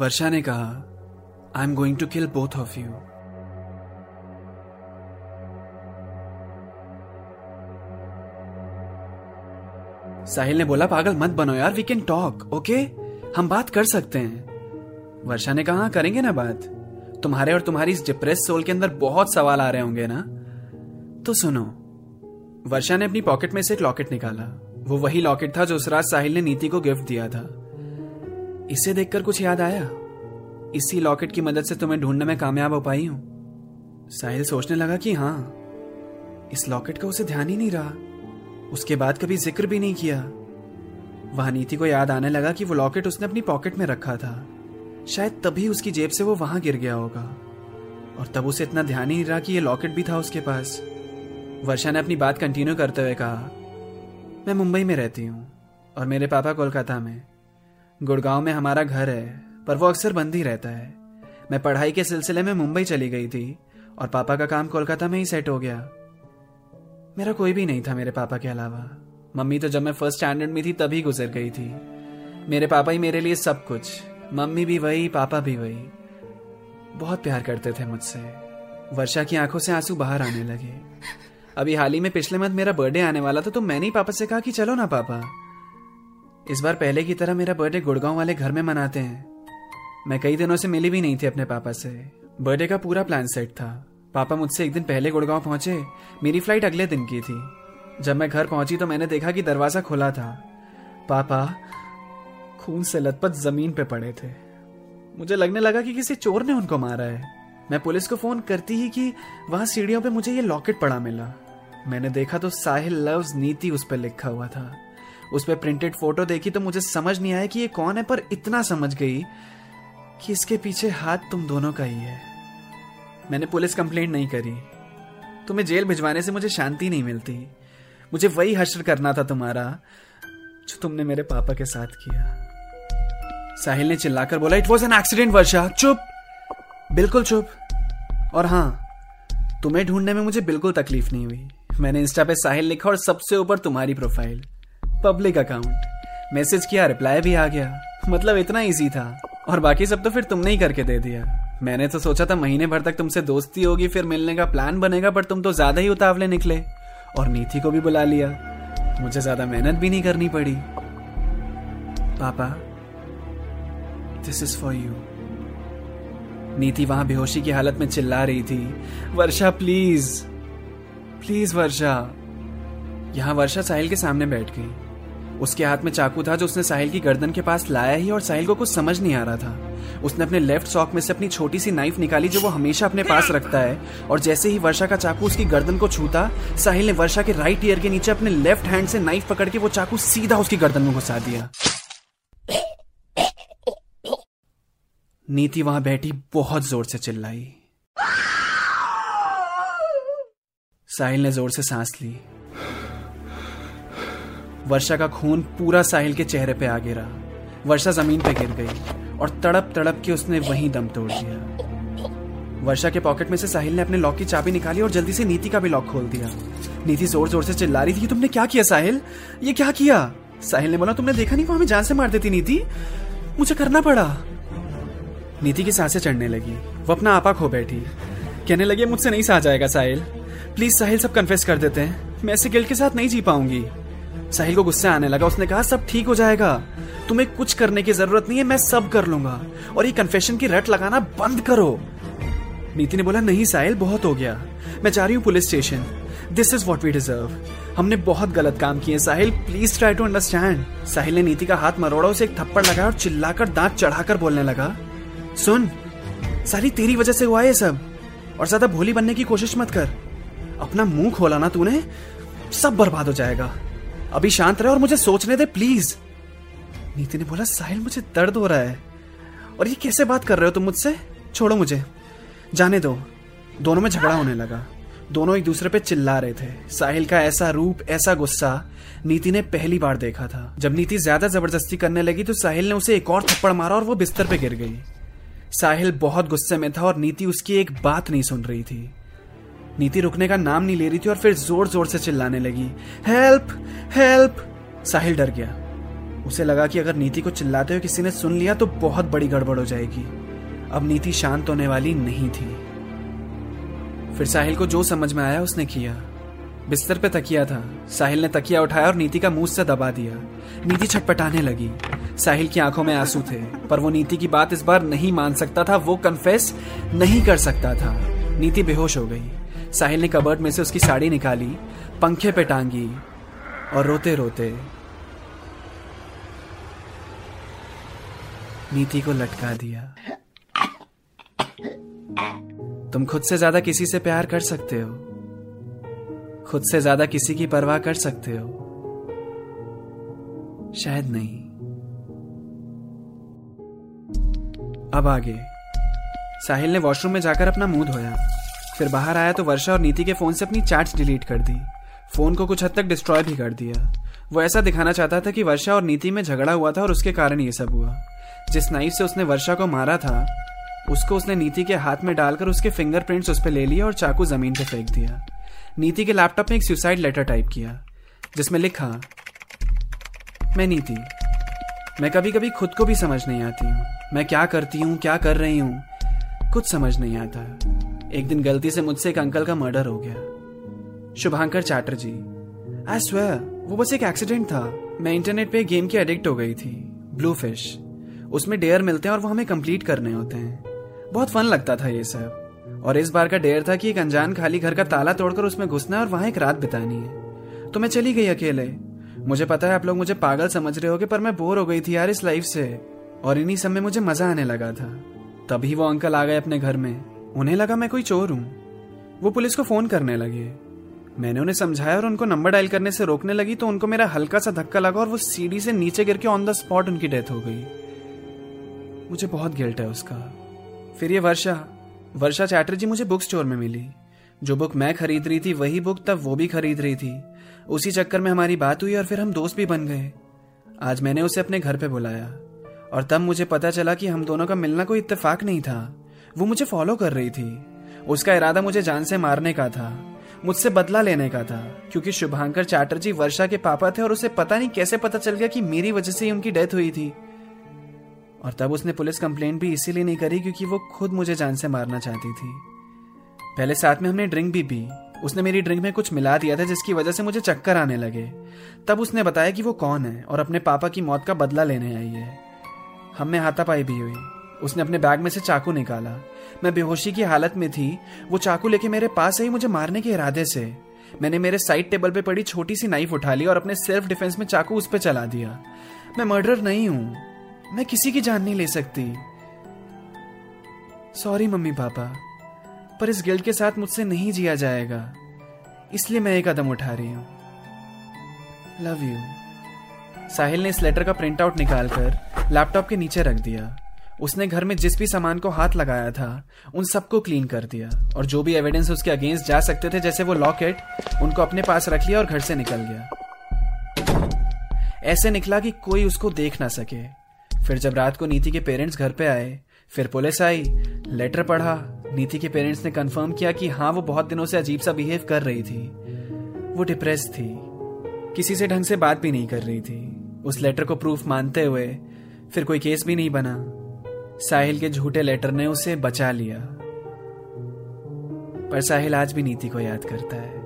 वर्षा ने कहा I am going to kill both of you Sahil ने बोला पागल मत बनो यार वी कैन टॉक ओके हम बात कर सकते हैं. वर्षा ने कहा "हाँ, करेंगे ना बात? तुम्हारे और तुम्हारी इस डिप्रेस सोल के अंदर बहुत सवाल आ रहे होंगे ना? तो सुनो वर्षा ने अपनी पॉकेट में से एक लॉकेट निकाला। वो वही लॉकेट था जो उस रात साहिल ने नीति को गिफ्ट दिया था। इसे देखकर कुछ याद आया। इसी लॉकेट की मदद से तुम्हें ढूँढने में कामयाब हो पाई हूँ। साहिल सोचने लगा कि हाँ इस लॉकेट का उसे ध्यान ही नहीं रहा। उसके बाद कभी ज़िक्र भी नहीं किया। वहाँ नीति को याद आने लगा कि वो लॉकेट उसने अपनी पॉकेट में रखा था। शायद तभी उसकी जेब से वो वहाँ गिर गया होगा। और तब उसे इतना ध्यान ही नहीं रहा कि ये लॉकेट भी था उसके पास। वर्षा ने अपनी बात कंटिन्यू करते हुए कहा, मैं मुंबई में रहती हूँ और मेरे पापा कोलकाता में। गुड़गांव में हमारा घर है, पर वो अक्सर बंद ही रहता है। मैं पढ़ाई के सिलसिले में मुंबई चली गई थी, और पापा का काम कोलकाता में ही सेट हो गया। मेरा कोई भी नहीं था मेरे पापा के अलावा। मम्मी तो जब मैं फ़र्स्ट स्टैंडर्ड में थी, तभी गुजर गई थी। मेरे पापा ही मेरे लिए सब कुछ। मम्मी भी वही, पापा भी वही। बहुत प्यार करते थे मुझसे। वर्षा की आँखों से आँसू बाहर आने लगे। अभी हाल ही में पिछले मंथ मेरा बर्थडे आने वाला था तो मैंने ही पापा से कहा कि चलो ना पापा। इस बार पहले की तरह मेरा बर्थडे गुड़गांव वाले घर में मनाते हैं। मैं कई दिनों से मिली भी नहीं थी अपने पापा से। बर्थडे का पूरा प्लान सेट था। पापा मुझसे एक दिन पहले गुड़गांव पहुँचे, मेरी फ़्लाइट अगले दिन की थी। जब मैं घर पहुँची तो मैंने देखा कि दरवाज़ा खुला था। पापा खून से लथपथ ज़मीन पे पड़े थे। मुझे लगने लगा कि किसी चोर ने उनको मारा है। मैं पुलिस को फ़ोन करती ही कि वहाँ सीढ़ियों पे मुझे ये लॉकेट पड़ा मिला। मैंने देखा तो साहिल लव्स नीति उस पर लिखा हुआ था। उस पर प्रिंटेड फ़ोटो देखी तो मुझे समझ नहीं आया कि ये कौन है, पर इतना समझ गई कि इसके पीछे हाथ तुम दोनों का ही है। मैंने पुलिस कंप्लेंट नहीं करी। तुम्हें जेल भिजवाने से मुझे शांति नहीं मिलती। मुझे वही हश्र करना था तुम्हारा, जो तुमने मेरे पापा के साथ किया। साहिल ने चिल्लाकर बोला it was an accident Varsha. चुप। बिल्कुल चुप। और हाँ तुम्हें ढूँढने में मुझे बिल्कुल तकलीफ़ नहीं हुई। मैंने इंस्टा पे साहिल लिखा और सबसे ऊपर तुम्हारी प्रोफ़ाइल पब्लिक अकाउंट मैसेज किया रिप्लाई भी आ गया। मतलब इतना इजी था। और बाकी सब तो फिर तुमने ही करके दे दिया। मैंने तो सोचा था महीने भर तक तुमसे दोस्ती होगी, फिर मिलने का प्लान बनेगा पर तुम तो ज़्यादा ही उतावले निकले। और नीति को भी बुला लिया। मुझे ज़्यादा मेहनत भी नहीं करनी पड़ी। पापा दिस इज़ फॉर यू नीति वहाँ बेहोशी की हालत में चिल्ला रही थी। Varsha please please Varsha. यहाँ वर्षा साहिल के सामने बैठ गई। उसके हाथ में चाकू था जो उसने साहिल की गर्दन के पास लाया ही और साहिल को कुछ समझ नहीं आ रहा था। उसने अपने लेफ़्ट सॉक में से अपनी छोटी सी नाइफ निकाली जो वो हमेशा अपने पास रखता है और जैसे ही वर्षा का चाकू उसकी गर्दन को छूता, साहिल ने वर्षा के राइट ईयर के नीचे अपने लेफ़्ट हैंड से नाइफ पकड़ के वो चाकू सीधा उसकी गर्दन में घुसा दिया। नीति वहाँ बैठी बहुत ज़ोर से चिल्लाई। साहिल ने ज़ोर से सांस ली। वर्षा का खून पूरा साहिल के चेहरे पे आ गिरा। वर्षा ज़मीन पे गिर गई और तड़प तड़प के उसने वहीं दम तोड़ दिया। वर्षा के पॉकेट में से साहिल ने अपने लॉक की चाबी निकाली और जल्दी से नीति का भी लॉक खोल दिया। नीति ज़ोर ज़ोर से चिल्ला रही थी तुमने क्या किया साहिल? ये क्या किया? साहिल ने बोला, तुमने देखा नहीं वो हमें जान से मार देती नीति। मुझे करना पड़ा। नीति की साँसें चढ़ने लगी। वो अपना आपा खो बैठी। कहने लगी मुझसे नहीं सहा जाएगा साहिल। प्लीज़ साहिल, सब कन्फेस कर देते हैं। मैं ऐसे गिल्ट के साथ नहीं जी पाऊँगी। साहिल को गुस्सा आने लगा। उसने कहा, सब ठीक हो जाएगा। तुम्हें कुछ करने की ज़रूरत नहीं है, मैं सब कर लूँगा। और ये कन्फेशन की रट लगाना बंद करो। नीति ने बोला, नहीं साहिल, बहुत हो गया। मैं जा रही हूँ police station. This is what we deserve हमने बहुत गलत काम किए Sahil. Please try to understand Sahil ने नीति का हाथ मरोड़ा, उसे एक थप्पड़ लगाया और चिल्लाकर दांत चढ़ाकर बोलने लगा, सुन सारी तेरी वजह से हुआ ये सब। और ज़्यादा भोली बनने की कोशिश मत कर। अपना मुँह खोला ना तूने, सब बर्बाद हो जाएगा। अभी शांत रहे और मुझे सोचने दे प्लीज़ नीति ने बोला, साहिल, मुझे दर्द हो रहा है। और ये कैसे बात कर रहे हो तुम मुझसे? छोड़ो मुझे। जाने दो। दोनों में झगड़ा होने लगा। दोनों एक दूसरे पे चिल्ला रहे थे। साहिल का ऐसा रूप, ऐसा गुस्सा नीति ने पहली बार देखा था। जब नीति ज़्यादा ज़बरदस्ती करने लगी तो साहिल ने उसे एक और थप्पड़ मारा और वो बिस्तर पे गिर गई। साहिल बहुत गुस्से में था और नीति उसकी एक बात नहीं सुन रही थी। नीति रुकने का नाम नहीं ले रही थी और फिर ज़ोर ज़ोर से चिल्लाने लगी। Help help! साहिल डर गया। उसे लगा कि अगर नीति को चिल्लाते हुए किसी ने सुन लिया तो बहुत बड़ी गड़बड़ हो जाएगी। अब नीति शांत होने वाली नहीं थी। फिर साहिल को जो समझ में आया उसने किया। बिस्तर पे तकिया था। साहिल ने तकिया उठाया और नीति का मुँह से दबा दिया। नीति छटपटाने लगी। साहिल की आँखों में आँसू थे। पर वो नीति की बात इस बार नहीं मान सकता था, वो कन्फेस नहीं कर सकता था। नीति बेहोश हो गई। साहिल ने कबर्ड में से उसकी साड़ी निकाली, पंखे पे टांगी और रोते रोते नीति को लटका दिया। तुम खुद से ज़्यादा किसी से प्यार कर सकते हो। खुद से ज़्यादा किसी की परवाह कर सकते हो। शायद नहीं। अब आगे। साहिल ने वॉशरूम में जाकर अपना मुँह धोया। फिर बाहर आया तो वर्षा और नीति के फ़ोन से अपनी चैट्स डिलीट कर दी। फ़ोन को कुछ हद तक डिस्ट्रॉय भी कर दिया। वो ऐसा दिखाना चाहता था कि वर्षा और नीति में झगड़ा हुआ था और उसके कारण ये सब हुआ। जिस नाइफ से उसने वर्षा को मारा था, उसको उसने नीति के हाथ में डालकर उसके फिंगरप्रिंट्स उस पर ले लिए और चाकू ज़मीन पर फेंक दिया। नीति के लैपटॉप में एक सुसाइड लेटर टाइप किया, जिसमें लिखा, मैं नीति। मैं कभी कभी खुद को भी समझ नहीं आती हूँ। मैं क्या करती हूँ, क्या कर रही हूँ, कुछ समझ नहीं आता। एक दिन गलती से मुझसे एक अंकल का मर्डर हो गया। शुभांकर चैटर्जी आई स्वेयर वो बस एक एक्सीडेंट था। मैं इंटरनेट पे गेम की एडिक्ट हो गई थी ब्लू फ़िश उसमें डेयर मिलते हैं और वो हमें कंप्लीट करने होते हैं। बहुत फन लगता था ये सब। और इस बार का डेयर था कि एक अनजान खाली घर का ताला तोड़कर उसमें घुसना है और वहाँ एक रात बितानी है। तो मैं चली गई अकेले। मुझे पता है आप लोग मुझे पागल समझ रहे होगे पर मैं बोर हो गई थी यार इस लाइफ से। और इन्हीं सब में मुझे मज़ा आने लगा था। तभी वो अंकल आ गए अपने घर में। उन्हें लगा मैं कोई चोर हूँ। वो पुलिस को फ़ोन करने लगे। मैंने उन्हें समझाया और उनको नंबर डायल करने से रोकने लगी तो उनको मेरा हल्का सा धक्का लगा और वो सीढ़ी से नीचे गिर के ऑन द स्पॉट उनकी डेथ हो गई। मुझे बहुत गिल्ट है उसका। फिर ये वर्षा वर्षा चैटर्जी मुझे बुक स्टोर में मिली। जो बुक मैं खरीद रही थी, वही बुक तब वो भी खरीद रही थी। उसी चक्कर में हमारी बात हुई और फिर हम दोस्त भी बन गए। आज मैंने उसे अपने घर पे बुलाया। और तब मुझे पता चला कि हम दोनों का मिलना कोई इत्तेफाक नहीं था। वो मुझे फॉलो कर रही थी। उसका इरादा मुझे जान से मारने का था, मुझसे बदला लेने का था, क्योंकि शुभांकर चैटर्जी वर्षा के पापा थे और उसे पता नहीं कैसे पता चल गया कि मेरी वजह से ही उनकी डेथ हुई थी। और तब उसने पुलिस कंप्लेंट भी इसीलिए नहीं करी क्योंकि वो खुद मुझे जान से मारना चाहती थी। पहले साथ में हमने ड्रिंक भी पी। उसने मेरी ड्रिंक में कुछ मिला दिया था जिसकी वजह से मुझे चक्कर आने लगे। तब उसने बताया कि वो कौन है और अपने पापा की मौत का बदला लेने आई है। हम हाथापाई भी हुई। उसने अपने बैग में से चाकू निकाला। मैं बेहोशी की हालत में थी। वो चाकू लेके मेरे पास आई मुझे मारने के इरादे से। मैंने मेरे साइड टेबल पे पड़ी छोटी सी नाइफ उठा ली और अपने सेल्फ डिफेंस में चाकू उस पर चला दिया। मैं मर्डर नहीं हूँ। मैं किसी की जान नहीं ले सकती। सॉरी मम्मी पापा, पर इस गिल्ड के साथ मुझसे नहीं जिया जाएगा। इसलिए मैं एक कदम उठा रही हूँ। लव यू साहिल ने इस लेटर का प्रिंट आउट निकालकर लैपटॉप के नीचे रख दिया। उसने घर में जिस भी सामान को हाथ लगाया था, उन सबको क्लीन कर दिया। और जो भी एविडेंस उसके अगेंस्ट जा सकते थे, जैसे वो लॉकेट उनको अपने पास रख लिया और घर से निकल गया। ऐसे निकला कि कोई उसको देख ना सके। फिर जब रात को नीति के पेरेंट्स घर पे आए, फिर पुलिस आई लेटर पढ़ा, नीति के पेरेंट्स ने कंफर्म किया कि हाँ वो बहुत दिनों से अजीब सा बिहेव कर रही थी। वो डिप्रेस थी। किसी से ढंग से बात भी नहीं कर रही थी। उस लेटर को प्रूफ मानते हुए फिर कोई केस भी नहीं बना। साहिल के झूठे लेटर ने उसे बचा लिया। पर साहिल आज भी नीति को याद करता है।